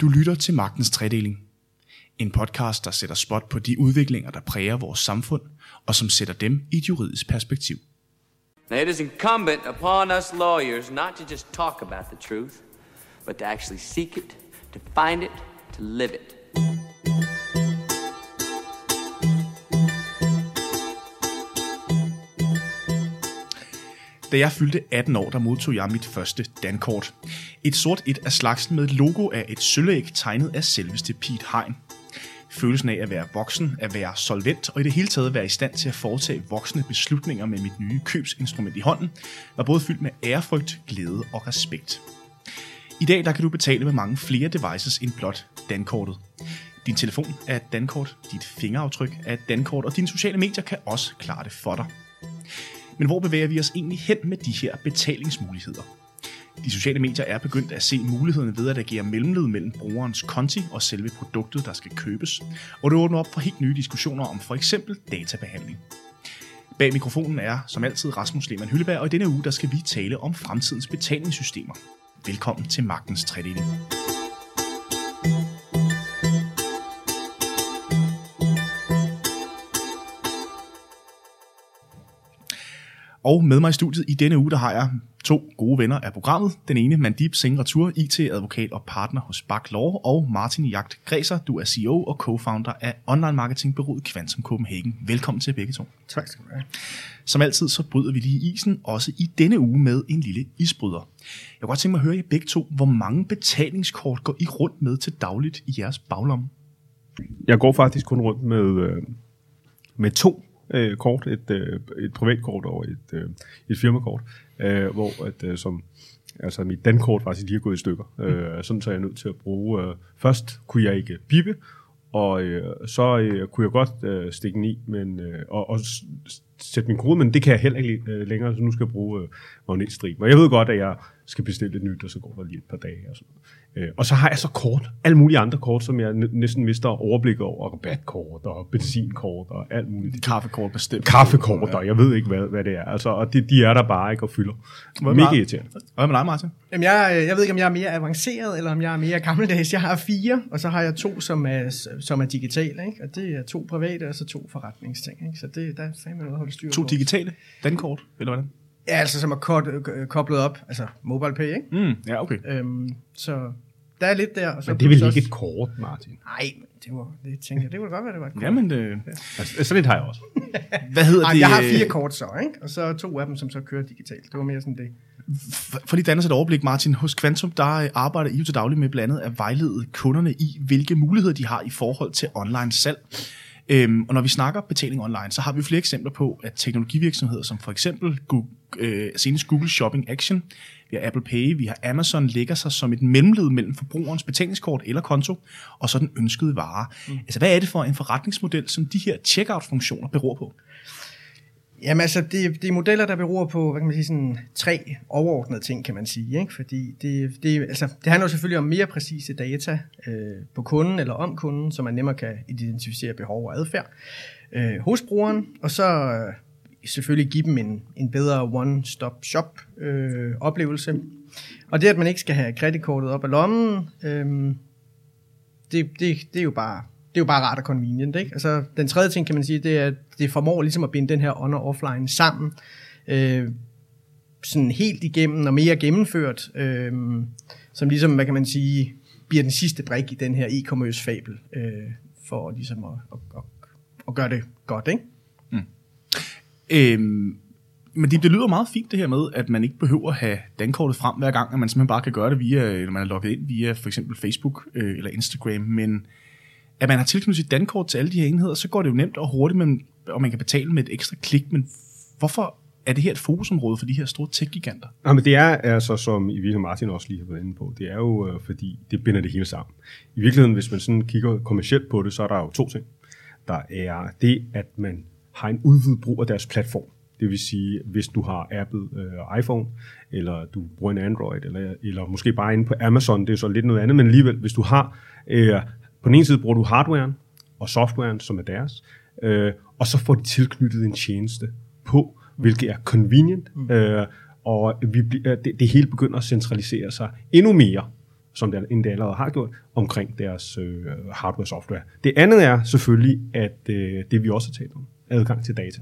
Du lytter til Magtens Tredeling. En podcast, der sætter spot på de udviklinger, der præger vores samfund, og som sætter dem i et juridisk perspektiv. Now, it is incumbent upon us lawyers not to just talk about the truth, but to actually seek it, to find it, to live it. Da jeg fyldte 18 år, der modtog jeg mit første dankort. Et sort et af slagsen med et logo af et sølvæg tegnet af selveste Pete Hein. Følelsen af at være voksen, at være solvent og i det hele taget være i stand til at foretage voksne beslutninger med mit nye købsinstrument i hånden, var både fyldt med ærefrygt, glæde og respekt. I dag der kan du betale med mange flere devices end blot dankortet. Din telefon er et dankort, dit fingeraftryk er et dankort, og dine sociale medier kan også klare det for dig. Men hvor bevæger vi os egentlig hen med de her betalingsmuligheder? De sociale medier er begyndt at se mulighederne ved at agere mellemled mellem brugerens konti og selve produktet, der skal købes, og det åbner op for helt nye diskussioner om for eksempel databehandling. Bag mikrofonen er som altid Rasmus Lehmann Hylleberg, og i denne uge der skal vi tale om fremtidens betalingssystemer. Velkommen til Magtens Tredeling. Og med mig i studiet i denne uge, der har jeg to gode venner af programmet. Den ene, Mandip Singh Ratur, IT-advokat og partner hos Bak Law, og Martin Jagt Græser, du er CEO og co-founder af online marketingbyrået Quantum Copenhagen. Velkommen til begge to. Tak skal du have. Som altid, så bryder vi lige isen, også i denne uge med en lille isbryder. Jeg kunne godt tænke mig at høre jer begge to, hvor mange betalingskort går I rundt med til dagligt i jeres baglomme? Jeg går faktisk kun rundt med, øh, med to øh, kort, et, øh, et privatkort og et, øh, et firmakort, øh, hvor at, øh, som, altså mit dankort faktisk lige er gået i stykker. Øh, sådan så er jeg nødt til at bruge, øh, først kunne jeg ikke bippe, og øh, så øh, kunne jeg godt øh, stikke den i, men, øh, og, og sætte min kode, men det kan jeg heller ikke øh, længere, så nu skal jeg bruge øh, magnetstriben. Og jeg ved godt, at jeg skal bestille et nyt, og så går der lige et par dage og sådan. Øh, og så har jeg så kort, alle mulige andre kort, som jeg næ- næsten mister overblik over, rabatkort og benzinkort og alt muligt. Kaffekort bestemt. Kaffekort, og jeg ved ikke, hvad, hvad det er. Altså, og de, de er der bare ikke og fylder. Hvad Mega irriterende. Hvad med dig, Martin? Jamen, jeg, øh, jeg ved ikke, om jeg er mere avanceret, eller om jeg er mere gammeldags. Jeg har fire, og så har jeg to, som er, som er digitale, ikke? Og det er to private, og så to forretningsting, ikke? Så det, der er fandme noget at holde styr To på. digitale dankort, eller hvordan? Ja, altså, som er kort, øh, koblet op, altså mobile pay, ikke? Mm, ja, okay. Øhm, så der er lidt der. Og så Men det er vel ikke også- et kort, Martin? Nej, det var, det tænkte jeg, det kunne godt være, det var et kort. Jamen, øh, Altså, sådan et har jeg også. hvad hedder Ej, det? jeg har øh, fire kort så, ikke? Og så to af dem, som så kører digitalt. Det var mere sådan det. For lige danne os et overblik, Martin. Hos Quantum, der øh, arbejder I jo til daglig med blandt andet at vejlede kunderne i, hvilke muligheder de har i forhold til online salg. Øhm, og når vi snakker betaling online, så har vi flere eksempler på, at teknologivirksomheder som for eksempel Google, øh, senest Google Shopping Action, vi har Apple Pay, vi har Amazon, lægger sig som et mellemled mellem forbrugerens betalingskort eller konto, og så den ønskede vare. Mm. Altså, hvad er det for en forretningsmodel, som de her checkout-funktioner beror på? Jamen altså, det, det er modeller, der beror på, hvad kan man sige, sådan tre overordnede ting, kan man sige. Ikke? Fordi det, det, altså, det handler jo selvfølgelig om mere præcise data øh, på kunden eller om kunden, så man nemmere kan identificere behov og adfærd øh, hos brugeren. Og så øh, selvfølgelig give dem en, en bedre one-stop-shop øh, oplevelse. Og det, at man ikke skal have kreditkortet op af lommen, øh, det, det, det er jo bare det er jo bare rart og convenient. Ikke? Altså, den tredje ting, kan man sige, det er, at det formår ligesom at binde den her on- og offline sammen. Øh, sådan helt igennem og mere gennemført. Øh, som ligesom, hvad kan man sige, bliver den sidste brik i den her e-commerce-fabel. Øh, for ligesom at, at, at, at gøre det godt. Ikke? Øhm, men det, det lyder meget fint det her med, at man ikke behøver at have dankortet frem hver gang, at man simpelthen bare kan gøre det via, når man er logget ind via for eksempel Facebook øh, eller Instagram, men at man har tilknyttet sit dankort til alle de her enheder, så går det jo nemt og hurtigt, men, og man kan betale med et ekstra klik, men hvorfor er det her et fokusområde for de her store tech-giganter? Nej, men det er altså, som i virkeligheden Martin også lige har været inde på, det er jo øh, fordi, det binder det hele sammen. I virkeligheden, hvis man sådan kigger kommercielt på det, så er der jo to ting. Der er det, at man har en udvidet brug af deres platform. Det vil sige, hvis du har Apple øh, iPhone, eller du bruger en Android, eller, eller måske bare inde på Amazon, det er så lidt noget andet, men alligevel, hvis du har, øh, på den ene side bruger du hardwaren og softwaren, som er deres, øh, og så får de tilknyttet en tjeneste på, hvilket er convenient, øh, og vi, øh, det, det hele begynder at centralisere sig endnu mere som det, end det allerede har gjort, omkring deres øh, hardware-software. Det andet er selvfølgelig, at øh, det vi også har talt om, adgang til data.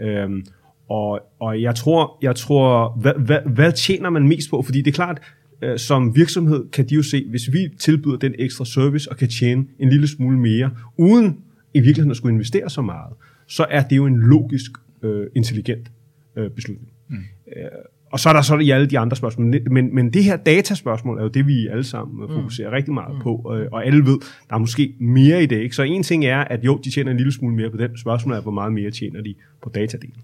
Øhm, og, og jeg tror, jeg tror hvad, hvad, hvad tjener man mest på? Fordi det er klart, øh, som virksomhed kan de jo se, hvis vi tilbyder den ekstra service og kan tjene en lille smule mere, uden i virkeligheden at skulle investere så meget, så er det jo en logisk, øh, intelligent øh, beslutning. Mm. Øh, og så er der så i alle de andre spørgsmål. Men, men det her dataspørgsmål er jo det, vi alle sammen mm. fokuserer mm. rigtig meget mm. på. Øh, og alle ved, der er måske mere i det. Ikke? Så en ting er, at jo, de tjener en lille smule mere på den. Spørgsmålet er, hvor meget mere tjener de på datadelen.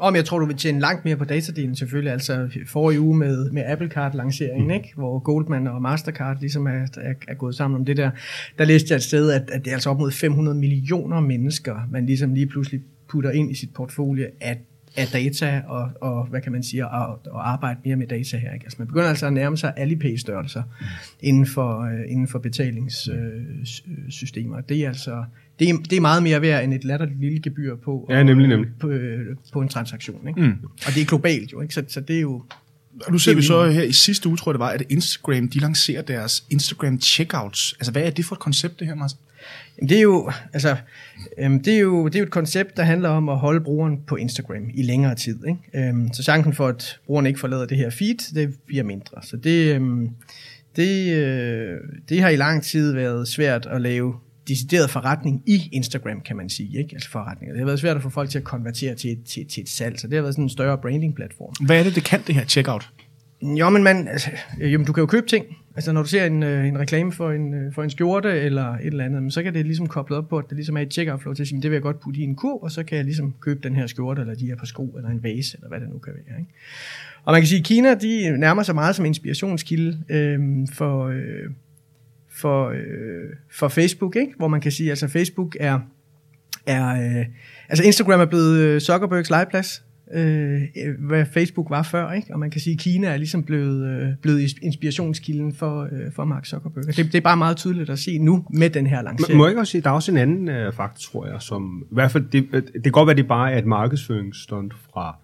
Om jeg tror, du vil tjene langt mere på datadelen selvfølgelig. Altså forrige uge med, med Apple Card-lanceringen, mm. ikke? hvor Goldman og Mastercard ligesom er, er, er gået sammen om det der. Der læste jeg et sted, at, at det er altså op mod 500 millioner mennesker, man ligesom lige pludselig putter ind i sit portfolio af, af data og, og, hvad kan man sige, og, og arbejde mere med data her. Ikke? Altså man begynder altså at nærme sig Alipay-størrelser mm. inden for, uh, inden for betalingssystemer. Det er altså det er, det er meget mere værd end et latterligt lille gebyr på, ja, nemlig, nemlig. på, øh, på en transaktion. Ikke? Mm. Og det er globalt jo, ikke? Så, så det er jo... Og nu ser vi så her i sidste uge, tror jeg det var, at Instagram, de lancerer deres Instagram checkouts. Altså, hvad er det for et koncept, det her, Martin? Jamen, det er jo, altså, øhm, det er jo, det er jo et koncept, der handler om at holde brugeren på Instagram i længere tid. Ikke? Øhm, så chancen for, at brugeren ikke forlader det her feed, det bliver mindre. Så det, øhm, det, øh, det har i lang tid været svært at lave decideret forretning i Instagram, kan man sige. Ikke? Altså forretninger. Det har været svært at få folk til at konvertere til, til, til et salg, så det har været sådan en større branding-platform. Hvad er det, det kan, det her checkout? Jo, men man, altså, jamen, du kan jo købe ting. Altså når du ser en, øh, en reklame for en, øh, for en skjorte eller et eller andet, så kan det ligesom koblet op på, at det ligesom er et checkout flow til at sige, det vil jeg godt putte i en kur, og så kan jeg ligesom købe den her skjorte, eller de her par sko, eller en vase, eller hvad det nu kan være. Ikke? Og man kan sige, at Kina de nærmer sig meget som inspirationskilde øh, for, øh, for, øh, for Facebook, ikke? hvor man kan sige, at altså Facebook er, er øh, altså Instagram er blevet øh, Zuckerbergs legeplads, øh, hvad Facebook var før, ikke? og man kan sige, at Kina er ligesom blevet, øh, blevet inspirationskilden for, øh, for Mark Zuckerberg. Det, det er bare meget tydeligt at se nu med den her lancering. Må jeg ikke også sige, der er også en anden øh, faktor, tror jeg, som i hvert fald, det, det kan godt være, det bare er et markedsføringsstunt fra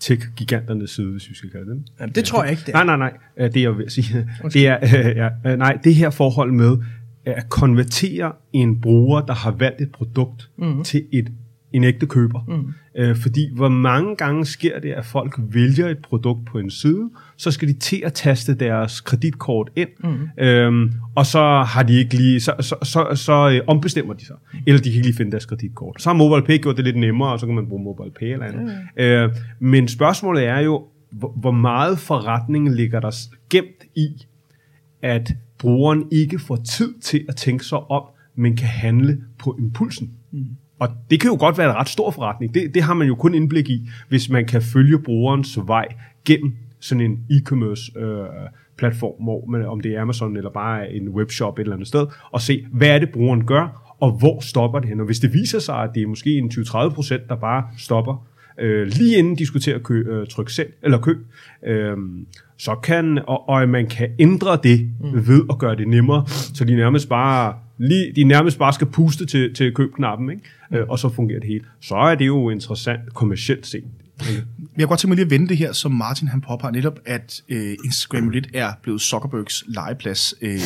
tech-giganternes side, hvis vi skal kalde det. Jamen, det tror jeg ikke, det er. Nej, nej, nej, det er jeg ved at sige. Det er, øh, ja, øh, nej, det her forhold med at konvertere en bruger, der har valgt et produkt mm. til et en ægte køber. Mm. Øh, fordi hvor mange gange sker det, at folk vælger et produkt på en side, så skal de til at taste deres kreditkort ind, mm. øhm, og så har de ikke lige, så, så, så, så øh, ombestemmer de sig, eller de kan ikke lige finde deres kreditkort. Så har MobilePay gjort det lidt nemmere, og så kan man bruge MobilePay eller andet. Mm. Øh, men spørgsmålet er jo, hvor, meget forretning ligger der gemt i, at brugeren ikke får tid til at tænke sig om, men kan handle på impulsen. Mm. Og det kan jo godt være en ret stor forretning. Det, det har man jo kun indblik i, hvis man kan følge brugerens vej gennem sådan en e-commerce øh, platform, hvor man, om det er Amazon eller bare en webshop et eller andet sted, og se, hvad er det brugeren gør, og hvor stopper det hen. Og hvis det viser sig, at det er måske en 20-30 procent, der bare stopper, øh, lige inden de skulle til at kø, øh, trykke selv, eller kø, øh, så kan, og, og man kan ændre det mm. ved at gøre det nemmere, så de nærmest bare lige, de nærmest bare skal puste til, til købknappen, ikke? Mm. Øh, og så fungerer det helt. Så er det jo interessant kommercielt set. Jeg kan godt tænke mig lige at vende det her, som Martin han påpeger netop, at øh, Instagram lidt er blevet Zuckerbergs legeplads. Øh,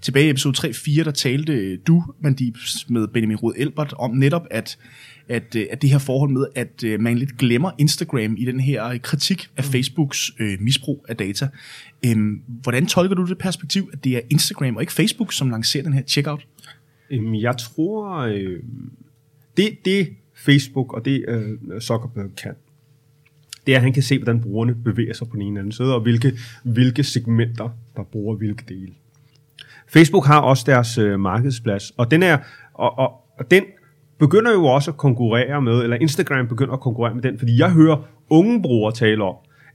tilbage i episode 3-4, der talte du, Mandib, med Benjamin Rud Elbert om netop, at at, øh, at det her forhold med, at øh, man lidt glemmer Instagram i den her kritik af mm. Facebooks øh, misbrug af data. Øhm, hvordan tolker du det perspektiv, at det er Instagram og ikke Facebook, som lancerer den her checkout? Øhm, jeg tror, øh, det, det Facebook og det øh, Zuckerberg kan, det er, at han kan se, hvordan brugerne bevæger sig på den ene eller anden side, og hvilke, hvilke segmenter, der bruger hvilke dele. Facebook har også deres øh, markedsplads, og den er, og, og, og den begynder jo også at konkurrere med, eller Instagram begynder at konkurrere med den, fordi jeg hører unge brugere tale om,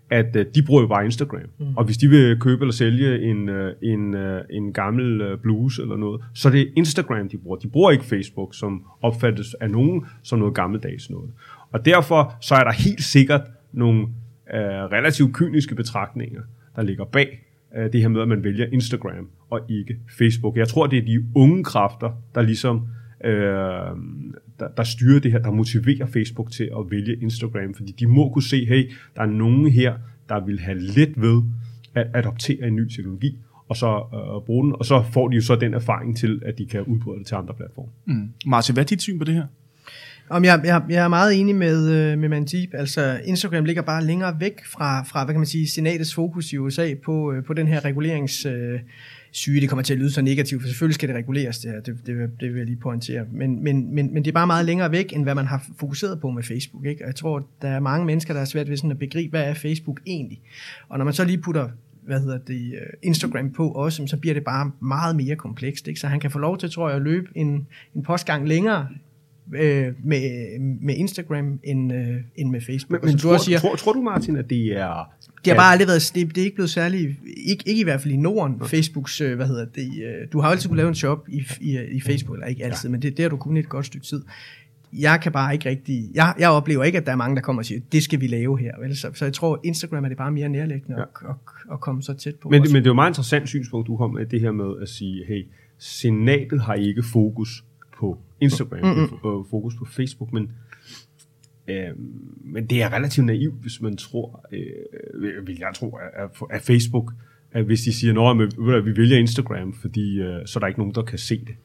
at uh, de bruger jo bare Instagram. Mm. Og hvis de vil købe eller sælge en, uh, en, uh, en gammel bluse eller noget, så det er Instagram, de bruger. De bruger ikke Facebook, som opfattes af nogen som noget gammeldags noget. Og derfor så er der helt sikkert nogle uh, relativt kyniske betragtninger, der ligger bag uh, det her med, at man vælger Instagram og ikke Facebook. Jeg tror, det er de unge kræfter, der ligesom øh, der, der styrer det her, der motiverer Facebook til at vælge Instagram, fordi de må kunne se, hey, der er nogen her, der vil have let ved at adoptere en ny teknologi, og så øh, bruge den, og så får de jo så den erfaring til, at de kan udbrede det til andre platforme. Mm. Martin, hvad er dit syn på det her? Om jeg, jeg, jeg er meget enig med, øh, med Mandip. Altså, Instagram ligger bare længere væk fra, fra hvad kan man sige, senatets fokus i USA på, øh, på den her regulerings... Øh, syge, det kommer til at lyde så negativt, for selvfølgelig skal det reguleres, det her, det, det, vil, det vil jeg lige pointere. Men, men, men, men det er bare meget længere væk, end hvad man har fokuseret på med Facebook. Ikke? Og jeg tror, der er mange mennesker, der er svært ved sådan at begribe, hvad er Facebook egentlig? Og når man så lige putter hvad hedder det, øh, Instagram på også, så bliver det bare meget mere komplekst. Ikke? Så han kan få lov til, tror jeg, at løbe en, en postgang længere øh, med, med Instagram end, øh, end med Facebook. Men, men tror, siger, tror, tror du, Martin, at det er... Det har bare aldrig været, det, det er ikke blevet særlig, ikke, ikke i hvert fald i Norden, ja. Facebooks, øh, hvad hedder det, øh, du har altid kunnet lave en shop i, i, i Facebook, eller ikke altid, ja. men det, det har du kun et godt stykke tid. Jeg kan bare ikke rigtig, jeg, jeg oplever ikke, at der er mange, der kommer og siger, det skal vi lave her. Vel? Så, så jeg tror, Instagram er det bare mere nærlæggende ja. at, at, at komme så tæt på. Men, men det er jo meget interessant synspunkt, du kom med det her med at sige, hey, senatet har ikke fokus på Instagram, mm-hmm. og fokus på Facebook, men, øh, men det er relativt naivt, hvis man tror, øh, vil jeg tro, at, at Facebook, at hvis de siger, at vi vælger Instagram, fordi øh, så er der ikke nogen, der kan se det.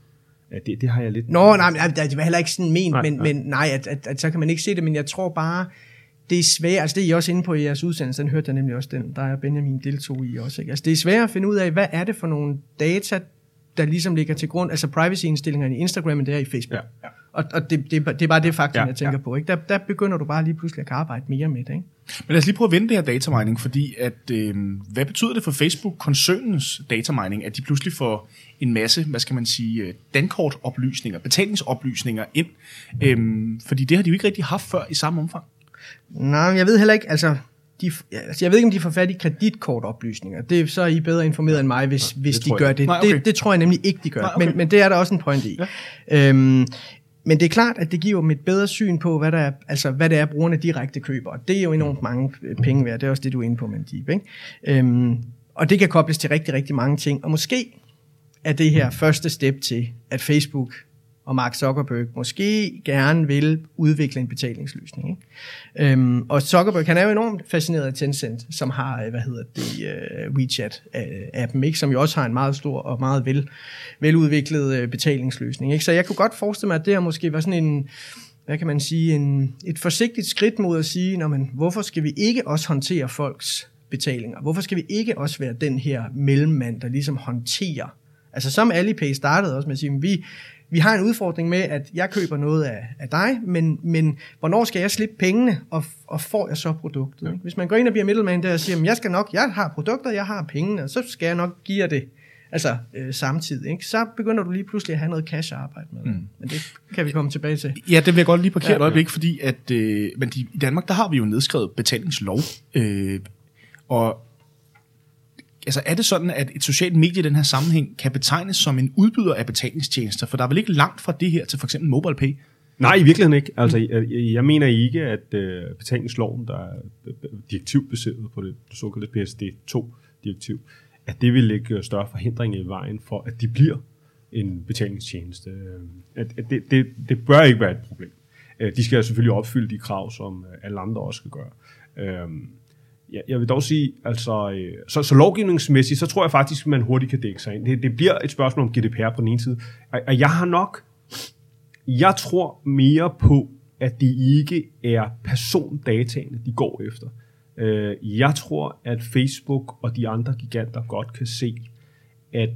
Ja, det, det har jeg lidt... Nå, nej, nej, det var heller ikke sådan ment, nej, men, nej. men nej, at, at, at, så kan man ikke se det, men jeg tror bare, det er svært, altså det er I også inde på i jeres udsendelse, den hørte jeg nemlig også den, der er Benjamin deltog i også, ikke? Altså det er svært at finde ud af, hvad er det for nogle data, der ligesom ligger til grund, altså privacy-indstillingerne i Instagram, end det er i Facebook. Ja, ja. Og, og det, det, det er bare det faktum, ja, jeg tænker ja. på. Ikke? Der, der begynder du bare lige pludselig at arbejde mere med det. Ikke? Men lad os lige prøve at vende det her datamining, fordi at, øh, hvad betyder det for Facebook-koncernens datamining, at de pludselig får en masse, hvad skal man sige, øh, dankortoplysninger, betalingsoplysninger ind? Øh, fordi det har de jo ikke rigtig haft før i samme omfang. Nej, jeg ved heller ikke, altså de, altså jeg ved ikke, om de får fat i kreditkortoplysninger. Det er så er I bedre informeret end mig, hvis, ja, hvis de gør det. Nej, okay. det. Det tror jeg nemlig ikke, de gør. Nej, okay. men, men det er der også en point i. Ja. Øhm, men det er klart, at det giver dem et bedre syn på, hvad, der er, altså, hvad det er, brugerne direkte køber. Det er jo enormt mange øh, penge værd. Det er også det, du er inde på, Mandip. Ikke? Øhm, og det kan kobles til rigtig, rigtig mange ting. Og måske er det her første step til, at Facebook og Mark Zuckerberg måske gerne vil udvikle en betalingsløsning. Ikke? Øhm, og Zuckerberg, han er jo enormt fascineret af Tencent, som har, øh, hvad hedder det, uh, WeChat-appen, ikke? som jo også har en meget stor og meget vel, veludviklet uh, betalingsløsning. Ikke? Så jeg kunne godt forestille mig, at det her måske var sådan en, hvad kan man sige, en, et forsigtigt skridt mod at sige, når man, hvorfor skal vi ikke også håndtere folks betalinger? Hvorfor skal vi ikke også være den her mellemmand, der ligesom håndterer Altså som Alipay startede også med at sige, vi, vi har en udfordring med, at jeg køber noget af, af dig, men, men hvornår skal jeg slippe pengene, og, og får jeg så produktet? Ja. Hvis man går ind og bliver middleman der og siger, jeg skal nok, jeg har produkter, jeg har pengene, og så skal jeg nok give jer det altså øh, samtidig, ikke? så begynder du lige pludselig at have noget cash at arbejde med. Mm. Men det kan vi komme tilbage til. Ja, det vil jeg godt lige parkere ja, et øjeblik, fordi at, øh, men de, i Danmark, der har vi jo nedskrevet betalingslov, øh, og altså er det sådan, at et socialt medie i den her sammenhæng kan betegnes som en udbyder af betalingstjenester? For der er vel ikke langt fra det her til for eksempel MobilePay? Nej, i virkeligheden ikke. Altså, jeg, jeg mener ikke, at øh, betalingsloven, der er direktivbaseret på det, det såkaldte PSD2-direktiv, at det vil lægge større forhindringer i vejen for, at de bliver en betalingstjeneste. Øh, at, at det, det, det bør ikke være et problem. Øh, de skal selvfølgelig opfylde de krav, som alle andre også skal gøre. Ja, jeg vil dog sige, altså, øh, så, så lovgivningsmæssigt, så tror jeg faktisk, at man hurtigt kan dække sig ind. Det, det bliver et spørgsmål om GDPR på den ene side. Og jeg har nok, jeg tror mere på, at det ikke er persondataene, de går efter. Øh, jeg tror, at Facebook og de andre giganter godt kan se, at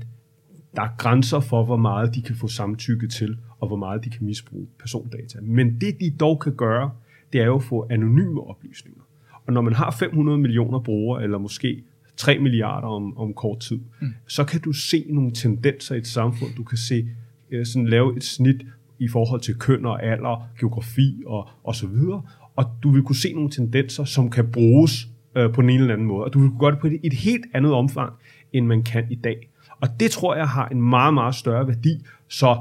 der er grænser for, hvor meget de kan få samtykke til, og hvor meget de kan misbruge persondata. Men det, de dog kan gøre, det er jo at få anonyme oplysninger. Og når man har 500 millioner brugere, eller måske 3 milliarder om, om kort tid, mm. så kan du se nogle tendenser i et samfund. Du kan se, øh, sådan lave et snit i forhold til køn og alder, geografi og, og så videre. Og du vil kunne se nogle tendenser, som kan bruges øh, på en eller anden måde. Og du vil kunne gøre det på et, et helt andet omfang, end man kan i dag. Og det tror jeg har en meget, meget større værdi. Så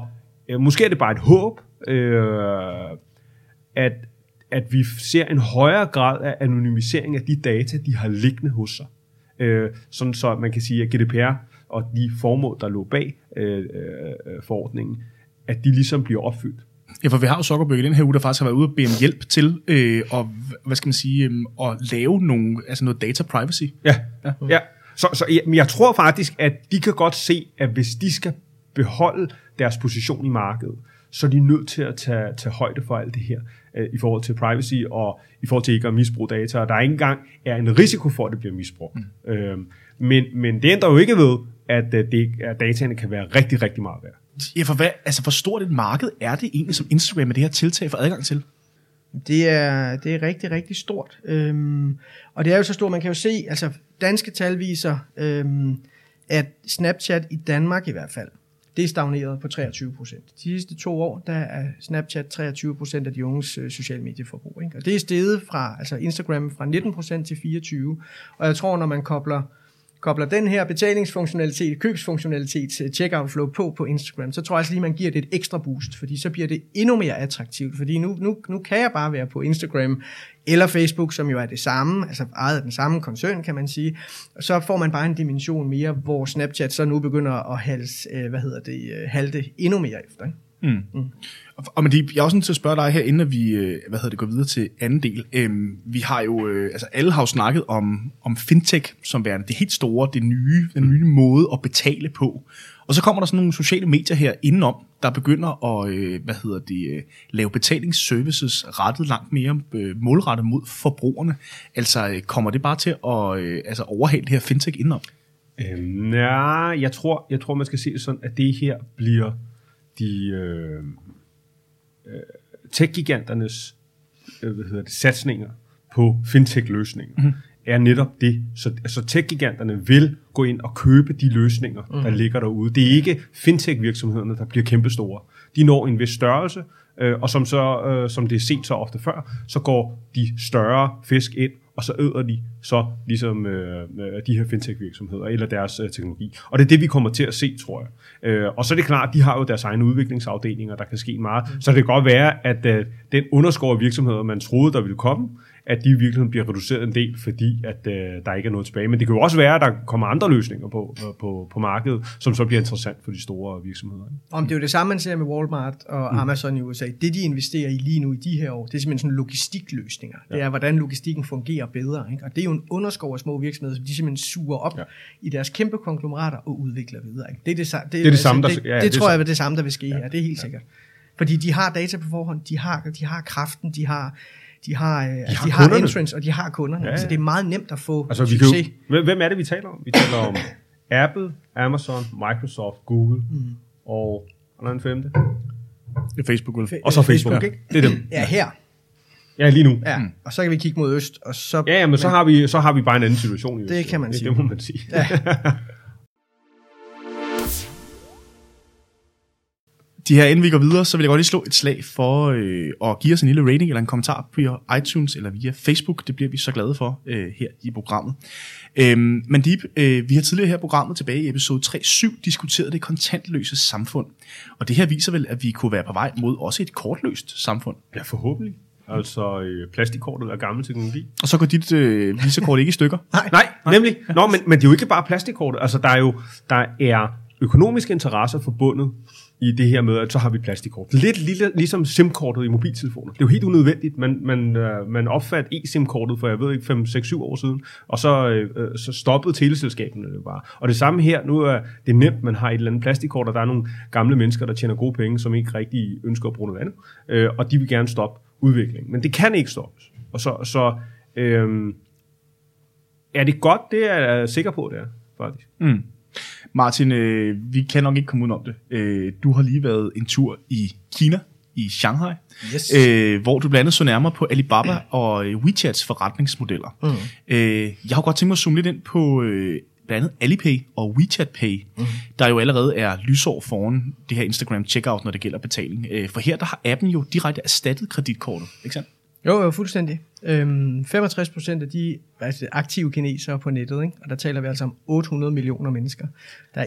øh, måske er det bare et håb, øh, at, at vi ser en højere grad af anonymisering af de data, de har liggende hos sig. Øh, sådan så man kan sige, at GDPR og de formål, der lå bag øh, øh, forordningen, at de ligesom bliver opfyldt. Ja, for vi har jo Zuckerberg i den her uge, der faktisk har været ude og bede om hjælp til øh, og, hvad skal man sige, øh, at lave nogle, altså noget data privacy. Ja, ja. ja. Så, så jeg, men jeg tror faktisk, at de kan godt se, at hvis de skal beholde deres position i markedet, så er de nødt til at tage, tage højde for alt det her øh, i forhold til privacy og i forhold til ikke at misbruge data. Og der er ikke engang er en risiko for, at det bliver misbrugt. Mm. Øhm, men, men det ændrer jo ikke ved, at, øh, det, at dataene kan være rigtig, rigtig meget værd. Ja, for hvad, altså, hvor stort et marked er det egentlig, som Instagram med det her tiltag for adgang til? Det er, det er rigtig, rigtig stort. Øhm, og det er jo så stort, man kan jo se, altså danske tal viser, øhm, at Snapchat i Danmark i hvert fald, det er stagneret på 23 procent. De sidste to år, der er Snapchat 23 procent af de unges øh, sociale medieforbrug. Ikke? Og det er steget fra, altså Instagram fra 19 procent til 24. Og jeg tror, når man kobler kobler den her betalingsfunktionalitet, købsfunktionalitet øh, checkout flow på på Instagram, så tror jeg også lige, man giver det et ekstra boost, fordi så bliver det endnu mere attraktivt, fordi nu, nu, nu kan jeg bare være på Instagram eller Facebook, som jo er det samme, altså ejet af den samme koncern, kan man sige, og så får man bare en dimension mere, hvor Snapchat så nu begynder at halse, øh, hvad hedder det, øh, halte endnu mere efter. Ikke? Mm. Mm. Og, men jeg er også nødt til at spørge dig her, inden at vi øh, hvad hedder det, går videre til anden del. Øhm, vi har jo, øh, altså alle har jo snakket om, om fintech som værende det helt store, det nye, den nye måde at betale på. Og så kommer der sådan nogle sociale medier her indenom, der begynder at øh, hvad hedder det, øh, lave betalingsservices rettet langt mere øh, målrettet mod forbrugerne. Altså øh, kommer det bare til at øh, altså overhale det her fintech indenom? Øhm, ja, jeg tror, jeg tror, man skal se det sådan, at det her bliver de øh, øh, tech-giganternes øh, hvad hedder det, satsninger på fintech-løsninger, mm-hmm. er netop det. Så altså, tech-giganterne vil gå ind og købe de løsninger, mm-hmm. der ligger derude. Det er ikke fintech-virksomhederne, der bliver kæmpestore. De når en vis størrelse, øh, og som, så, øh, som det er set så ofte før, så går de større fisk ind og så æder de så ligesom øh, øh, de her fintech-virksomheder eller deres øh, teknologi. Og det er det, vi kommer til at se, tror jeg. Øh, og så er det klart, de har jo deres egne udviklingsafdelinger, der kan ske meget. Mm. Så det kan godt være, at øh, den underskår virksomheder, man troede, der ville komme, at de i virkeligheden bliver reduceret en del, fordi at øh, der ikke er noget tilbage. Men det kan jo også være, at der kommer andre løsninger på, øh, på, på markedet, som så bliver interessant for de store virksomheder. Om det er jo det samme, man ser med Walmart og mm. Amazon i USA. Det, de investerer i lige nu i de her år, det er simpelthen sådan logistikløsninger. Ja. Det er, hvordan logistikken fungerer bedre. Ikke? Og det er jo en underskov af små virksomheder, som de simpelthen suger op ja. i deres kæmpe konglomerater og udvikler videre. Ikke? Det er det, det, det, er det, altså, samme, der, det, ja, det, det tror jeg er det samme, der vil ske ja. her. Det er helt ja. sikkert. Fordi de har data på forhånd, de har, de har kraften, de har de har, de altså, har, de har entrance, og de har kunderne. Ja, ja. Så det er meget nemt at få altså, vi succes. Kan, hvem er det, vi taler om? Vi taler om Apple, Amazon, Microsoft, Google mm. og hvad er den femte? Det er Facebook. Og så Facebook, Facebook ikke? Det er dem. Ja, her. Ja, lige nu. Ja, mm. og så kan vi kigge mod øst. Og så, ja, ja, men, men så, har vi, så har vi bare en anden situation i øst. Det kan man det, sige. Det må man sige. Ja. De her, inden vi går videre, så vil jeg godt lige slå et slag for øh, at give os en lille rating eller en kommentar på iTunes eller via Facebook. Det bliver vi så glade for øh, her i programmet. Øhm, men Deep, øh, vi har tidligere her i programmet tilbage i episode 3.7 diskuteret det kontantløse samfund. Og det her viser vel, at vi kunne være på vej mod også et kortløst samfund. Ja, forhåbentlig. Altså øh, plastikkortet er gammel teknologi. Og så går dit øh, visakort ikke i stykker? Nej, Nej nemlig. Nå, men, men det er jo ikke bare plastikkortet. Altså, der er jo der er økonomiske interesser forbundet i det her med, at så har vi plastikkort. Lidt lille, ligesom SIM-kortet i mobiltelefoner. Det er jo helt unødvendigt. Man, man, øh, man opfandt e-SIM-kortet for, jeg ved ikke, 5, 6, 7 år siden, og så, øh, øh så stoppede teleselskaberne det bare. Og det samme her, nu er det nemt, man har et eller andet plastikkort, og der er nogle gamle mennesker, der tjener gode penge, som ikke rigtig ønsker at bruge noget andet, øh, og de vil gerne stoppe udviklingen. Men det kan ikke stoppes. Og så, så øh, er det godt, det er jeg sikker på, det er, faktisk. Mm. Martin, øh, vi kan nok ikke komme ud om det. Øh, du har lige været en tur i Kina, i Shanghai, yes. øh, hvor du blandt andet så nærmere på Alibaba og øh, WeChats forretningsmodeller. Mm. Øh, jeg har godt tænkt mig at zoome lidt ind på øh, blandt andet Alipay og WeChat Pay, mm. der jo allerede er lysår foran det her Instagram checkout, når det gælder betaling. Øh, for her der har appen jo direkte erstattet kreditkortet, ikke sandt? Jo, jo, fuldstændig. Øhm, 65 procent af de altså, aktive kinesere på nettet, ikke? og der taler vi altså om 800 millioner mennesker. Der er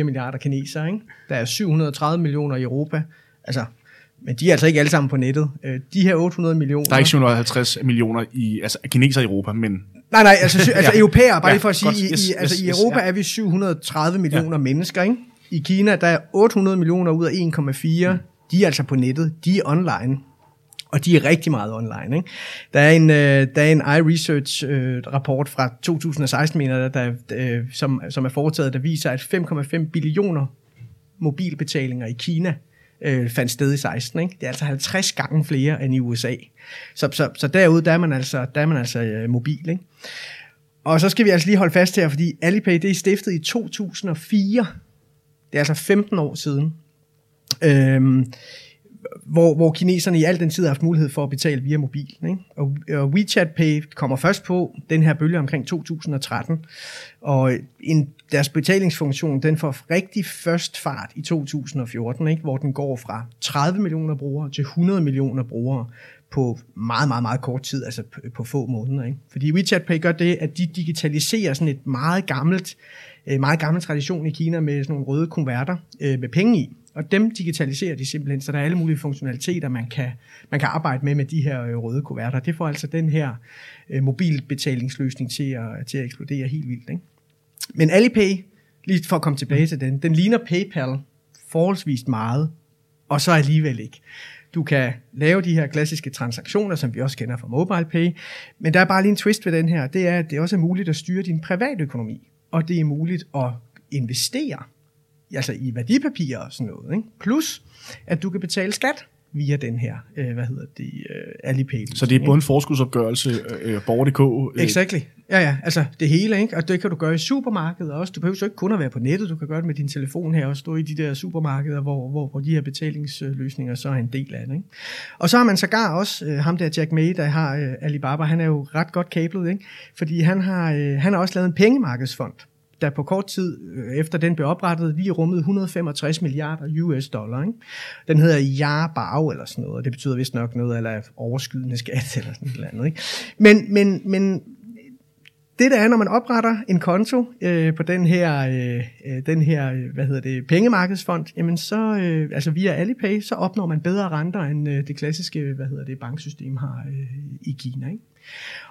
1,4 milliarder kinesere, ikke? der er 730 millioner i Europa. Altså, men de er altså ikke alle sammen på nettet. Øh, de her 800 millioner... Der er ikke 750 millioner i, altså, kinesere i Europa, men... Nej, nej, altså, altså ja. europæere, bare ja, lige for at sige, godt, yes, i, altså, yes, i Europa yes, ja. er vi 730 millioner ja. mennesker, ikke? I Kina, der er 800 millioner ud af 1,4. Mm. De er altså på nettet, de er online. Og de er rigtig meget online. Ikke? Der er en, øh, der er en iResearch-rapport øh, fra 2016, mener jeg, der, øh, som, som er foretaget, der viser, at 5,5 billioner mobilbetalinger i Kina øh, fandt sted i 16. Ikke? Det er altså 50 gange flere end i USA. Så, så, så derude, der er man altså, der er man altså øh, mobil. Ikke? Og så skal vi altså lige holde fast her, fordi Alipay det er stiftet i 2004. Det er altså 15 år siden. Øhm, hvor, hvor kineserne i al den tid har haft mulighed for at betale via mobil. Ikke? Og, og WeChat Pay kommer først på den her bølge omkring 2013, og en, deres betalingsfunktion den får rigtig først fart i 2014, ikke? hvor den går fra 30 millioner brugere til 100 millioner brugere på meget, meget, meget kort tid, altså på, på få måneder. Ikke? Fordi WeChat Pay gør det, at de digitaliserer sådan et meget gammelt, øh, meget gammel tradition i Kina med sådan nogle røde konverter øh, med penge i. Og dem digitaliserer de simpelthen, så der er alle mulige funktionaliteter, man kan, man kan arbejde med med de her øh, røde kuverter. Det får altså den her øh, mobilbetalingsløsning til at, til at eksplodere helt vildt. Ikke? Men Alipay, lige for at komme tilbage til den, den ligner PayPal forholdsvis meget, og så alligevel ikke. Du kan lave de her klassiske transaktioner, som vi også kender fra MobilePay, men der er bare lige en twist ved den her, det er, at det også er muligt at styre din private økonomi, og det er muligt at investere altså i værdipapirer og sådan noget. Ikke? Plus, at du kan betale skat via den her, øh, hvad hedder det, øh, Alipay. Så det er både en forskudsopgørelse, øh, borger.dk... Øh. Exactly. Ja, ja, altså det hele, ikke? Og det kan du gøre i supermarkedet også. Du behøver så ikke kun at være på nettet, du kan gøre det med din telefon her og stå i de der supermarkeder, hvor, hvor, hvor de her betalingsløsninger så er en del af det, ikke? Og så har man sågar også øh, ham der Jack May, der har øh, Alibaba, han er jo ret godt kablet, ikke? Fordi han har, øh, han har også lavet en pengemarkedsfond, der på kort tid øh, efter den blev oprettet, lige rummede 165 milliarder US dollar. Ikke? Den hedder Jarbao eller sådan noget, og det betyder vist nok noget eller overskydende skat eller sådan noget andet. Ikke? Men, men, men det der er, når man opretter en konto øh, på den her, øh, øh den her øh, hvad hedder det, pengemarkedsfond, jamen så, øh, altså via Alipay, så opnår man bedre renter, end øh, det klassiske hvad hedder det, banksystem har øh, i Kina. Ikke?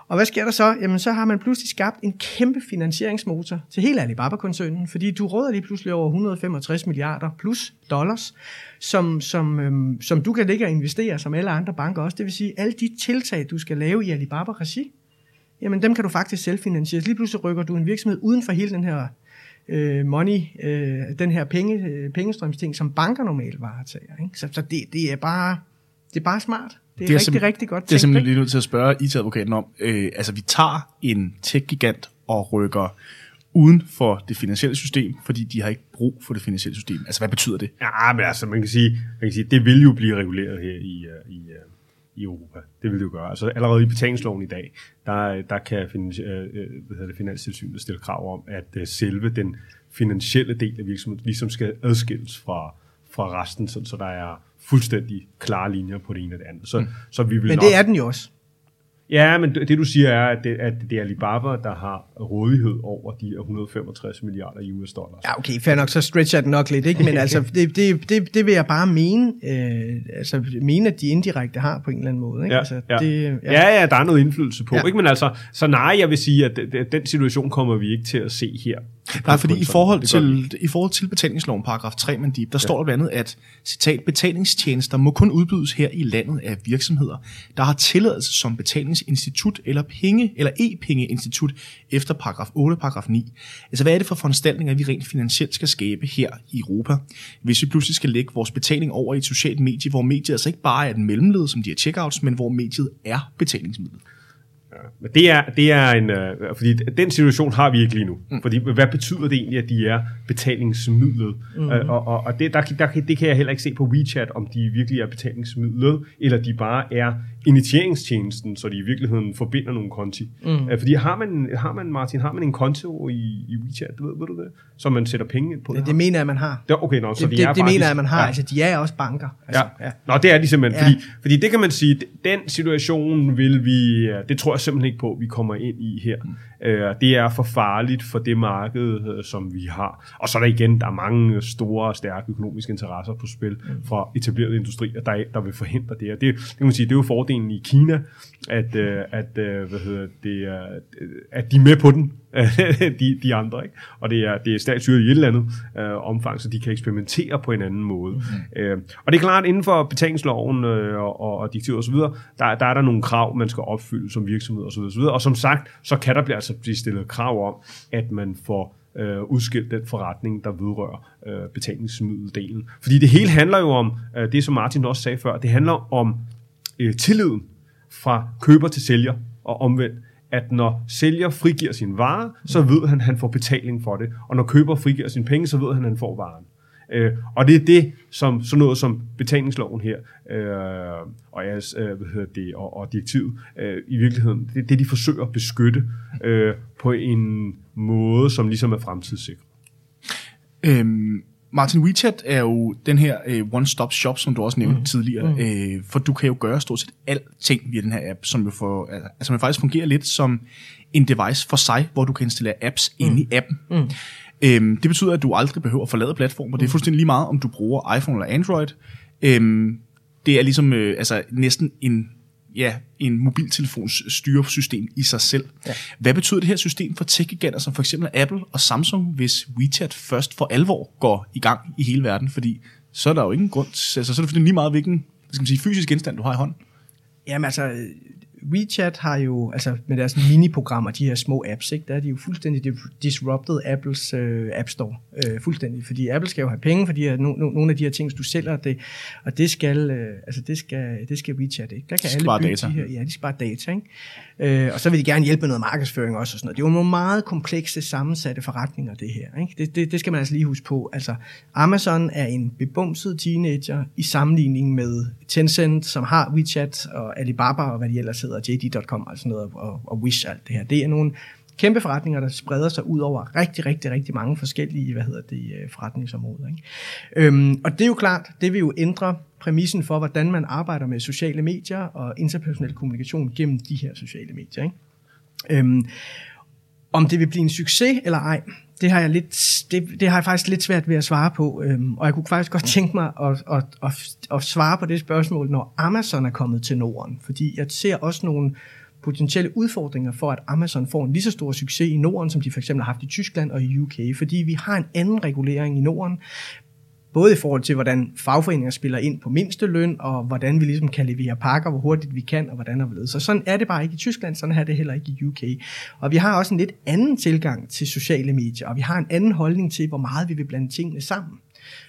Og hvad sker der så? Jamen så har man pludselig skabt en kæmpe finansieringsmotor til hele Alibaba-koncernen, fordi du råder lige pludselig over 165 milliarder plus dollars, som, som, øhm, som du kan ligge og investere, som alle andre banker også. Det vil sige, alle de tiltag, du skal lave i Alibaba-regi, jamen dem kan du faktisk selvfinansiere. Lige pludselig rykker du en virksomhed uden for hele den her øh, money, øh, den her penge, øh, pengestrømsting, som banker normalt varetager. Ikke? Så, så det, det, er bare, det er bare smart. Det er, det er rigtig, rigtig godt tænkt. Det er simpelthen lige nødt til at spørge IT-advokaten om, øh, altså vi tager en tech-gigant og rykker uden for det finansielle system, fordi de har ikke brug for det finansielle system. Altså, hvad betyder det? Ja, men altså, man kan sige, man kan sige det vil jo blive reguleret her i, uh, i, uh, i Europa. Det vil det jo gøre. Altså, allerede i betalingsloven i dag, der, der kan finans, uh, hvad hedder det, Finanstilsynet stille krav om, at uh, selve den finansielle del af virksomheden ligesom skal adskilles fra, fra resten, så, så der er fuldstændig klare linjer på det ene og det andet. Så, mm. så vi vil Men nok, det er den jo også. Ja, men det, det du siger er, at det, at det er Alibaba, der har rådighed over de 165 milliarder US dollars. Ja, okay, fair nok, så stretcher den nok lidt, ikke? Men altså, det, det, det, det vil jeg bare mene, øh, altså mene, at de indirekte har på en eller anden måde, ikke? Ja, altså, ja. Det, ja. ja, ja, der er noget indflydelse på, ja. ikke? Men altså, så nej, jeg vil sige, at den situation kommer vi ikke til at se her Nej, fordi i forhold, til, i forhold til betalingsloven paragraf 3, man der ja. står der blandt andet, at citat, betalingstjenester må kun udbydes her i landet af virksomheder, der har tilladelse som betalingsinstitut eller penge eller e-pengeinstitut efter paragraf 8 paragraf 9. Altså hvad er det for foranstaltninger, vi rent finansielt skal skabe her i Europa, hvis vi pludselig skal lægge vores betaling over i et socialt medie, hvor mediet altså ikke bare er et mellemled, som de her checkouts, men hvor mediet er betalingsmidlet. Men det er, det er en, øh, fordi den situation har vi ikke lige nu. Mm. Fordi hvad betyder det egentlig, at de er betalingsmidlet? Mm. Øh, og og, og det, der, der, det kan jeg heller ikke se på WeChat, om de virkelig er betalingsmidlet, eller de bare er initieringstjenesten, så de i virkeligheden forbinder nogle konti. Mm. Øh, fordi har man, har man, Martin, har man en konto i, i WeChat, ved, ved du det? Som man sætter penge på? Det, det mener jeg, man har. Det, okay, nå, det, så de det, er det mener jeg, man har. Ja. Altså, de er også banker. Altså, ja. ja. Nå, det er de simpelthen. Ja. Fordi, fordi det kan man sige, den situation vil vi, det tror jeg simpelthen ikke på, vi kommer ind i her. Mm. Øh, det er for farligt for det marked, øh, som vi har. Og så er der igen, der er mange store, stærke økonomiske interesser på spil mm. fra etablerede industrier, der, der vil forhindre det. Og det, det, kan man sige, det er jo fordelen i Kina, at, øh, at, øh, hvad hedder det, at de er med på den, de, de andre. Ikke? Og det er, det er statsstyret i et eller andet øh, omfang, så de kan eksperimentere på en anden måde. Mm. Øh, og det er klart, inden for betalingsloven øh, og, og, og direktiver osv., der, der er der nogle krav, man skal opfylde som virksomhed osv. osv. Og som sagt, så kan der blive, altså blive stillet krav om, at man får øh, udskilt den forretning, der vedrører øh, betalingsmiddeldelen. Fordi det hele handler jo om, øh, det som Martin også sagde før, det handler om øh, tilliden fra køber til sælger og omvendt at når sælger frigiver sin vare, så ved han, at han får betaling for det. Og når køber frigiver sin penge, så ved han, at han får varen. Øh, og det er det, som sådan noget som betalingsloven her, øh, og, jeres, øh, hvad hedder det, og, og direktivet, øh, i virkeligheden, det er det, de forsøger at beskytte øh, på en måde, som ligesom er fremtidssikret. Øhm, Martin, WeChat er jo den her øh, one-stop shop, som du også nævnte mm. tidligere, mm. Øh, for du kan jo gøre stort set alting via den her app, som jo for, altså man faktisk fungerer lidt som en device for sig, hvor du kan installere apps mm. inde i appen. Mm. Øhm, det betyder, at du aldrig behøver at forlade platformen, det er mm. fuldstændig lige meget, om du bruger iPhone eller Android. Øhm, det er ligesom øh, altså næsten en ja, en mobiltelefons styresystem i sig selv. Ja. Hvad betyder det her system for tech-giganter som for eksempel Apple og Samsung, hvis WeChat først for alvor går i gang i hele verden? Fordi så er der jo ingen grund, altså så er det lige meget, hvilken skal man sige, fysisk genstand du har i hånden. Jamen altså, WeChat har jo, altså med deres mini-programmer, de her små apps, ikke, der er de jo fuldstændig disrupted Apples øh, App Store. Øh, fuldstændig. Fordi Apple skal jo have penge for de her, no, no, nogle af de her ting, du sælger, det, og det skal, øh, altså det skal, det skal WeChat ikke. Der kan alle bygge data. De her, ja, de sparer data. Ikke? Øh, og så vil de gerne hjælpe med noget markedsføring også og sådan noget. Det er jo nogle meget komplekse, sammensatte forretninger, det her. Ikke? Det, det, det skal man altså lige huske på. Altså, Amazon er en bebumset teenager i sammenligning med Tencent, som har WeChat og Alibaba og hvad de ellers hedder, JD.com og altså sådan noget, og, og Wish alt det her. Det er nogle kæmpe forretninger, der spreder sig ud over rigtig, rigtig, rigtig mange forskellige, hvad hedder det, øh, forretningsområder. Ikke? Øhm, og det er jo klart, det vil jo ændre præmissen for, hvordan man arbejder med sociale medier og interpersonel kommunikation gennem de her sociale medier. Ikke? Øhm, om det vil blive en succes eller ej, det har jeg lidt, det, det har jeg faktisk lidt svært ved at svare på, øhm, og jeg kunne faktisk godt tænke mig at, at, at, at svare på det spørgsmål, når Amazon er kommet til Norden, fordi jeg ser også nogle potentielle udfordringer for, at Amazon får en lige så stor succes i Norden, som de for eksempel har haft i Tyskland og i UK, fordi vi har en anden regulering i Norden, både i forhold til, hvordan fagforeninger spiller ind på mindste løn, og hvordan vi ligesom kan levere pakker, hvor hurtigt vi kan, og hvordan og hvorledes. Så sådan er det bare ikke i Tyskland, sådan er det heller ikke i UK. Og vi har også en lidt anden tilgang til sociale medier, og vi har en anden holdning til, hvor meget vi vil blande tingene sammen.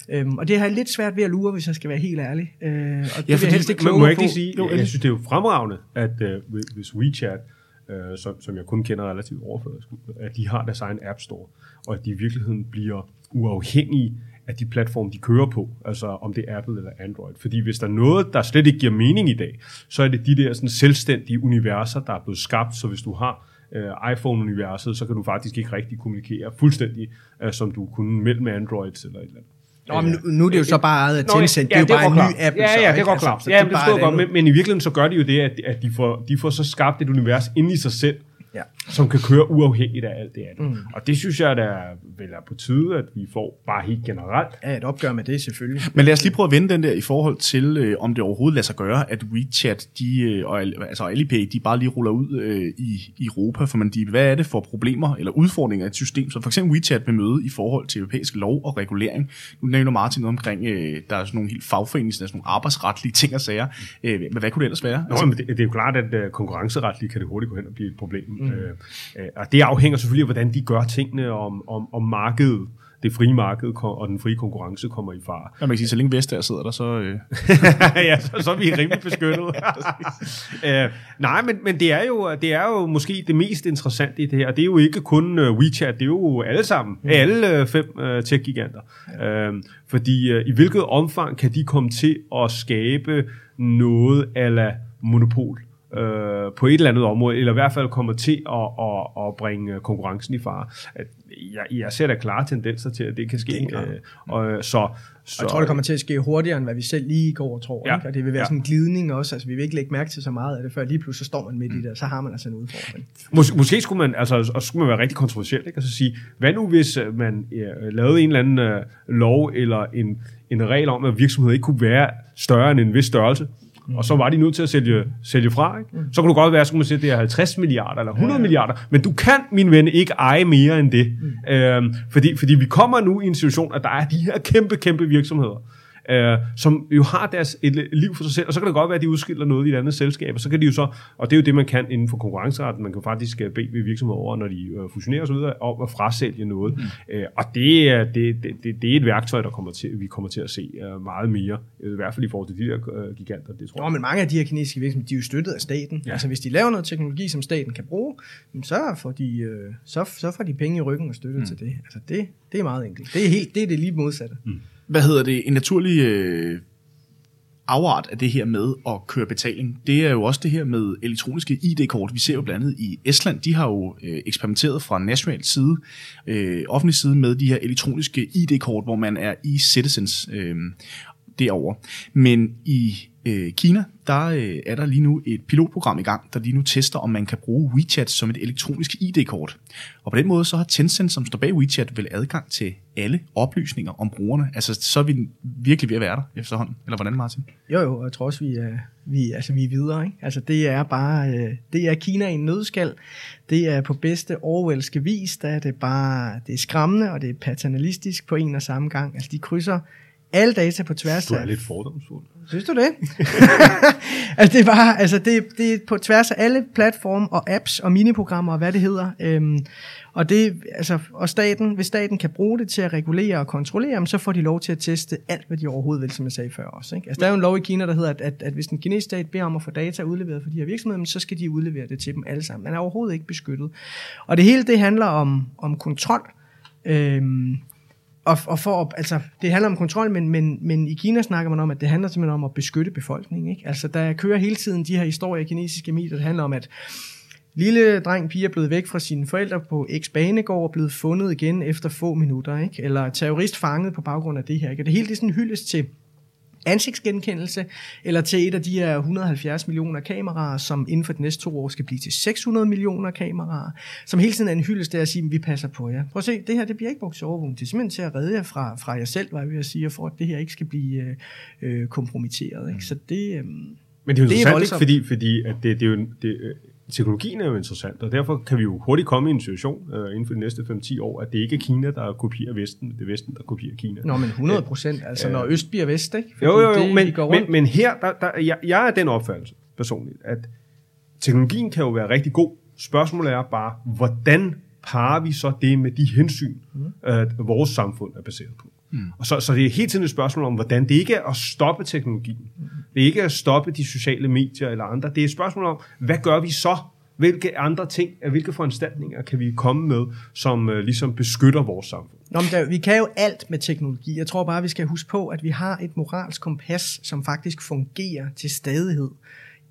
Øhm, og det har jeg lidt svært ved at lure, hvis jeg skal være helt ærlig. Øh, og det ja, vil jeg helst ikke må, må jeg ikke sige, jo, jeg synes, det er jo fremragende, at uh, hvis WeChat, uh, som, som jeg kun kender relativt overført, at de har deres egen App Store, og at de i virkeligheden bliver uafhængige af de platforme, de kører på, altså om det er Apple eller Android. Fordi hvis der er noget, der slet ikke giver mening i dag, så er det de der sådan selvstændige universer, der er blevet skabt, så hvis du har uh, iPhone-universet, så kan du faktisk ikke rigtig kommunikere fuldstændig, uh, som du kunne mellem Android eller et eller andet. Nå, men nu, nu er det jo så bare ejet af Tencent. Ja, det er jo bare en ny app. Ja, ja, det er godt klart. Ja, det, det godt. Men, men i virkeligheden så gør de jo det, at, at de, får, de får så skabt et univers inde i sig selv, ja. som kan køre uafhængigt af alt det andet. Mm. Og det synes jeg, der vel er på tide, at vi får bare helt generelt. Ja, et opgør med det selvfølgelig. Men lad os lige prøve at vende den der i forhold til, øh, om det overhovedet lader sig gøre, at WeChat de, øh, og altså Alipay, de bare lige ruller ud øh, i, i Europa, for man, de, hvad er det for problemer eller udfordringer af et system, som for eksempel WeChat vil møde i forhold til europæisk lov og regulering. Nu nævner Martin noget omkring, øh, der er sådan nogle helt fagforenings, sådan nogle arbejdsretlige ting og sager. Øh, men hvad kunne det ellers være? Nå, altså, det, det, er jo klart, at uh, konkurrenceretligt kan det hurtigt gå hen og blive et problem. Mm. Øh, øh, og det afhænger selvfølgelig af, hvordan de gør tingene, om, om, om markedet det frie marked og den frie konkurrence kommer i fare. Ja, man kan sige, så længe Vestager sidder der, så... Øh. ja, så, så er vi rimelig beskyttet. uh, nej, men, men det, er jo, det er jo måske det mest interessante i det her. Det er jo ikke kun uh, WeChat, det er jo alle sammen. Mm. Alle uh, fem uh, tech-giganter. Ja. Uh, fordi uh, i hvilket omfang kan de komme til at skabe noget ala monopol? Øh, på et eller andet område, eller i hvert fald kommer til at, at, at bringe konkurrencen i fare. At jeg, jeg ser da klare tendenser til, at det kan ske. Det. Øh, og, så, så, Og jeg tror, det kommer til at ske hurtigere, end hvad vi selv lige går og tror. Ja. Ikke? Og det vil være Ja. sådan en glidning også. Altså, vi vil ikke lægge mærke til så meget af det, før lige pludselig så står man midt i det, og så har man altså en udfordring. Mås- måske skulle man, altså, og skulle man være rigtig kontroversiel, ikke? og så sige, hvad nu hvis øh, man øh, lavede en eller anden øh, lov eller en, en regel om, at virksomheder ikke kunne være større end en vis størrelse, og så var de nødt til at sælge, sælge fra. Ikke? Så kunne det godt være, at man sige, at det er 50 milliarder eller 100 ja. milliarder, men du kan, min ven, ikke eje mere end det. Mm. Øhm, fordi, fordi vi kommer nu i en situation, at der er de her kæmpe, kæmpe virksomheder, øh, som jo har deres et liv for sig selv, og så kan det godt være, at de udskiller noget i et andet selskab, og så kan de jo så, og det er jo det, man kan inden for konkurrenceretten, man kan faktisk øh, bede virksomheder over, når de øh, fusionerer osv., om at frasælge noget. Mm. Øh, og det er, det, det, det, det er et værktøj, der kommer til, vi kommer til at se øh, meget mere, øh, i hvert fald i forhold til de der øh, giganter, det tror Nå, jeg. men mange af de her kinesiske virksomheder, de er jo støttet af staten. Ja. Altså, hvis de laver noget teknologi, som staten kan bruge, så, får de, øh, så, så får de penge i ryggen og støtte mm. til det. Altså, det, det er meget enkelt. Det er, helt, det er det lige modsatte. Mm hvad hedder det, en naturlig øh, afart af det her med at køre betaling, det er jo også det her med elektroniske ID-kort. Vi ser jo blandt andet i Estland, de har jo øh, eksperimenteret fra national side, øh, offentlig side med de her elektroniske ID-kort, hvor man er i citizens øh, derover. Men i øh, Kina, der øh, er der lige nu et pilotprogram i gang, der lige nu tester, om man kan bruge WeChat som et elektronisk ID-kort. Og på den måde så har Tencent, som står bag WeChat, vel adgang til alle oplysninger om brugerne. Altså, så er vi virkelig ved at være der efterhånden. Eller hvordan, Martin? Jo, jo, jeg tror også, vi er, vi, altså, vi er videre. Ikke? Altså, det er bare, øh, det er Kina i en nødskal. Det er på bedste Orwellske vis, der er det bare, det er skræmmende, og det er paternalistisk på en og samme gang. Altså, de krydser alle data på tværs Du er af... lidt fordomsfuld. Synes du det? altså, det er bare, altså, det, det er på tværs af alle platforme og apps og miniprogrammer og hvad det hedder. Øhm, og det, altså, og staten, hvis staten kan bruge det til at regulere og kontrollere, så får de lov til at teste alt, hvad de overhovedet vil, som jeg sagde før også. Ikke? Altså, der er jo en lov i Kina, der hedder, at, at, at hvis den kinesiske stat beder om at få data udleveret for de her virksomheder, så skal de udlevere det til dem alle sammen. Man er overhovedet ikke beskyttet. Og det hele, det handler om, om kontrol. Øhm, og, og for, at- altså, det handler om kontrol, men, men, men i Kina snakker man om, at det handler simpelthen om at beskytte befolkningen. Ikke? Altså, der kører hele tiden de her historier i kinesiske medier, der handler om, at lille dreng pige er blevet væk fra sine forældre på X banegård og blevet fundet igen efter få minutter, ikke? eller terrorist fanget på baggrund af det her. Ikke? Og det hele det er sådan hyldes til ansigtsgenkendelse, eller til et af de her 170 millioner kameraer, som inden for de næste to år skal blive til 600 millioner kameraer, som hele tiden er en hyldest der at sige, at vi passer på jer. Prøv at se, det her det bliver ikke brugt til overvågning, det er simpelthen til at redde jer fra, fra jer selv, var jeg ved at sige, for at det her ikke skal blive øh, øh, kompromitteret. Ikke? Så det, øh, Men det er jo Det er interessant, ikke? voldsomt. fordi, fordi at det, det er jo, det, øh, teknologien er jo interessant, og derfor kan vi jo hurtigt komme i en situation øh, inden for de næste 5-10 år, at det ikke er Kina, der kopierer Vesten, det er Vesten, der kopierer Kina. Nå, men 100 procent, altså når øst bliver vest, ikke? Fordi Jo, jo, jo, det, men, de men, men her, der, der, jeg, jeg er den opfattelse personligt, at teknologien kan jo være rigtig god. Spørgsmålet er bare, hvordan parer vi så det med de hensyn, mm. at vores samfund er baseret på? Mm. Og så, så det er hele tiden et spørgsmål om, hvordan det ikke er at stoppe teknologien. Mm. Det er ikke at stoppe de sociale medier eller andre. Det er et spørgsmål om, hvad gør vi så? Hvilke andre ting, hvilke foranstaltninger kan vi komme med, som øh, ligesom beskytter vores samfund? Nå, men der, vi kan jo alt med teknologi. Jeg tror bare, vi skal huske på, at vi har et moralsk kompas, som faktisk fungerer til stadighed.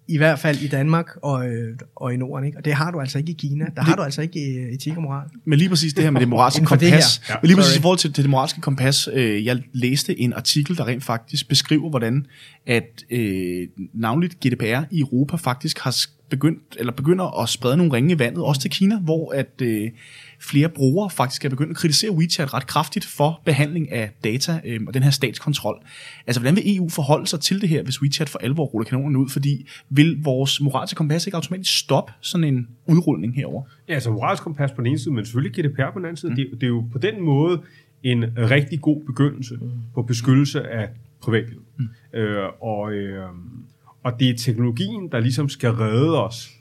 I hvert fald i Danmark og, øh, og i Norden. Ikke? Og det har du altså ikke i Kina. Der har du altså ikke øh, etik og moral. Men lige præcis det her med det moralske det kompas. her. Ja, men lige præcis sorry. i forhold til, det moralske kompas, øh, jeg læste en artikel, der rent faktisk beskriver, hvordan at øh, navnligt GDPR i Europa faktisk har begyndt, eller begynder at sprede nogle ringe i vandet, også til Kina, hvor at øh, flere brugere faktisk er begyndt at kritisere WeChat ret kraftigt for behandling af data øh, og den her statskontrol. Altså, hvordan vil EU forholde sig til det her, hvis WeChat for alvor ruller kanonerne ud? Fordi vil vores moralske kompas ikke automatisk stoppe sådan en udrulning herover? Ja, altså moralsk kompas på den ene side, men selvfølgelig GDPR på den anden side. Mm. Det, det er jo på den måde en rigtig god begyndelse mm. på beskyttelse af privatlivet. Mm. Øh, og, øh, og det er teknologien, der ligesom skal redde os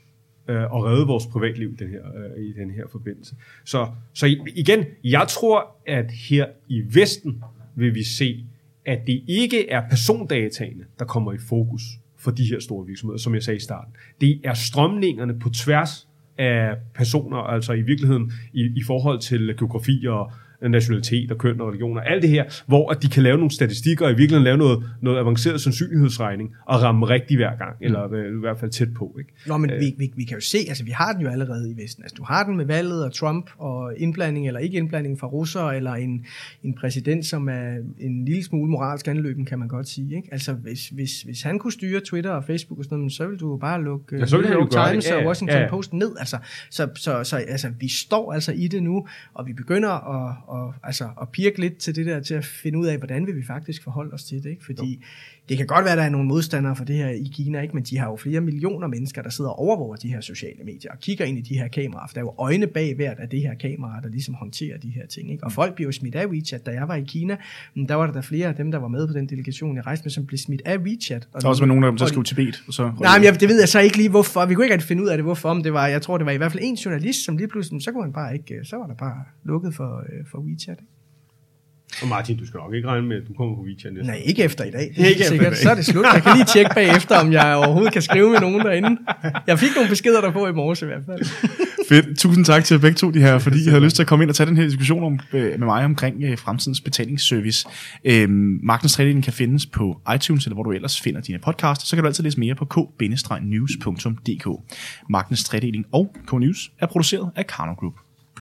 øh, og redde vores privatliv i den her, øh, i den her forbindelse. Så, så igen, jeg tror, at her i Vesten vil vi se, at det ikke er persondataene, der kommer i fokus for de her store virksomheder, som jeg sagde i starten. Det er strømningerne på tværs af personer, altså i virkeligheden i, i forhold til geografi og nationalitet og køn og religion og alt det her, hvor at de kan lave nogle statistikker og i virkeligheden lave noget, noget avanceret sandsynlighedsregning og ramme rigtigt hver gang, eller øh, i hvert fald tæt på. Ikke? Nå, men vi, vi, vi kan jo se, altså vi har den jo allerede i Vesten. Altså du har den med valget og Trump og indblanding eller ikke indblanding fra russer, eller en, en præsident, som er en lille smule moralsk anløben, kan man godt sige. Ikke? Altså hvis, hvis, hvis han kunne styre Twitter og Facebook og sådan noget, så ville du jo bare lukke Ja, så ville New York. Times Ja, og. Washington Ja, ja. Post ned. Altså, så, så, så altså, vi står altså i det nu, og vi begynder at, og, altså, at pirke lidt til det der, til at finde ud af, hvordan vil vi faktisk forholde os til det. Ikke? Fordi det kan godt være, at der er nogle modstandere for det her i Kina, ikke? men de har jo flere millioner mennesker, der sidder og overvåger de her sociale medier og kigger ind i de her kameraer. For der er jo øjne bag hvert af det her kamera, der ligesom håndterer de her ting. Ikke? Og folk bliver jo smidt af WeChat. Da jeg var i Kina, mm, der var der, der flere af dem, der var med på den delegation, jeg rejste med, som blev smidt af WeChat. Og Der er også med nogle af dem, der skal til Tibet. Og så Nej, men jeg, det ved jeg så ikke lige, hvorfor. Vi kunne ikke rigtig finde ud af det, hvorfor. Men det var, jeg tror, det var i hvert fald en journalist, som lige pludselig, så kunne han bare ikke, så var der bare lukket for, øh, for WeChat. Ikke? Og Martin, du skal nok ikke regne med, at du kommer på WeChat næste Nej, ikke efter i dag. Det er Ikke ikke efter i sikkert. dag. Så er det slut. Jeg kan lige tjekke bagefter, om jeg overhovedet kan skrive med nogen derinde. Jeg fik nogle beskeder der på i morges i hvert fald. Fedt. Tusind tak til begge to, de her, fordi I havde lyst til at komme ind og tage den her diskussion om, øh, med mig omkring øh, fremtidens betalingsservice. Øhm, Magtens Tredeling kan findes på iTunes, eller hvor du ellers finder dine podcasts. Så kan du altid læse mere på k-news.dk. Magtens Tredeling og K-News er produceret af Karno Group.